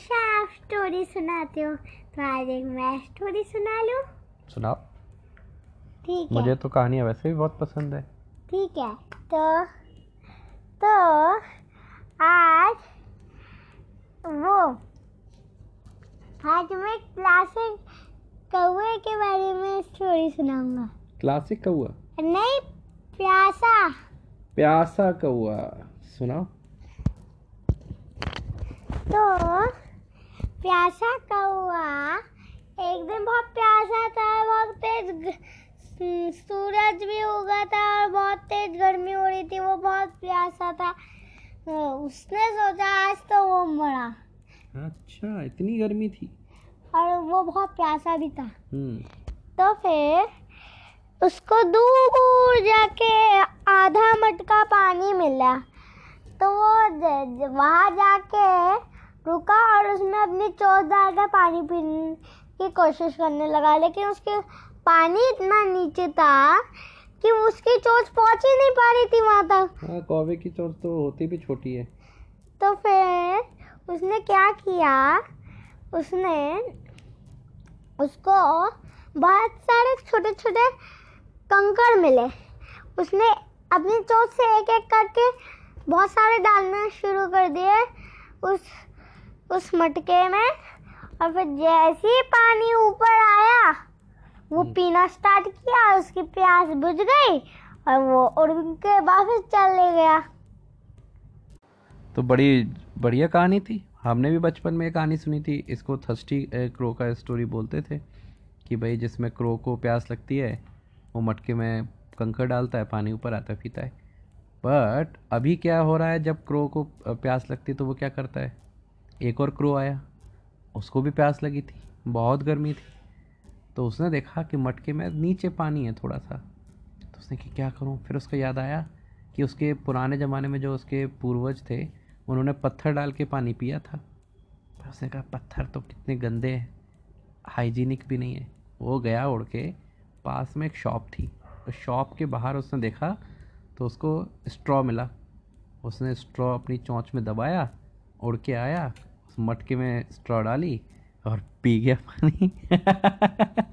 हमेशा आप स्टोरी सुनाते हो। तो आज एक मैं स्टोरी सुना लूँ। सुनाओ। ठीक है। मुझे तो कहानियाँ वैसे भी बहुत पसंद है। ठीक है। तो तो आज वो आज मैं क्लासिक कौए के बारे में स्टोरी सुनाऊँगा। क्लासिक कौआ नहीं प्यासा। प्यासा कौआ सुनाओ। तो प्यासा कौआ। एक दिन बहुत प्यासा था बहुत तेज सूरज भी उगा था और बहुत तेज गर्मी हो रही थी वो बहुत प्यासा था। तो उसने सोचा आज तो वो मरा। अच्छा इतनी गर्मी थी। और वो बहुत प्यासा भी था। हम्म। तो फिर उसको दूर जाके आधा मटका पानी मिला। तो वो वहाँ जाके रुका और उसमें अपनी चोट डालकर पानी पीने की कोशिश करने लगा लेकिन उसके पानी इतना नीचे था कि उसकी चोट पहुँच ही नहीं पा रही थी वहाँ तक। हाँ कौवे की चोट तो होती भी छोटी है। तो फिर उसने क्या किया? उसने उसको बहुत सारे छोटे छोटे कंकड़ मिले। उसने अपनी चोट से एक एक करके बहुत सारे डालना शुरू कर दिए। उस उस मटके में और फिर जैसे ही पानी ऊपर आया वो हम्म। पीना स्टार्ट किया उसकी प्यास बुझ गई और वो उड़ के वापस चले गया। तो बड़ी बढ़िया कहानी थी। हमने भी बचपन में कहानी सुनी थी। इसको थर्स्टी क्रो का स्टोरी बोलते थे कि भाई जिसमें क्रो को प्यास लगती है वो मटके में कंकड़ डालता है पानी ऊपर आता पीता है। बट अभी क्या हो रहा है जब क्रो को प्यास लगती है तो वो क्या करता है? एक और क्रो आया। उसको भी प्यास लगी थी, बहुत गर्मी थी। तो उसने देखा कि मटके में नीचे पानी है थोड़ा सा। तो उसने कि क्या करूँ? फिर उसको याद आया कि उसके पुराने ज़माने में जो उसके पूर्वज थे, उन्होंने पत्थर डाल के पानी पिया था। फिर उसने कहा, पत्थर तो कितने गंदे हैं, हाइजीनिक भी नहीं है। वो गया उड़ के पास में एक शॉप थी। तो शॉप के बाहर उसने देखा तो उसको स्ट्रॉ मिला। उसने स्ट्रॉ अपनी चोंच में दबाया, उड़ के आया। मटके में स्ट्रॉ डाली और पी गया पानी।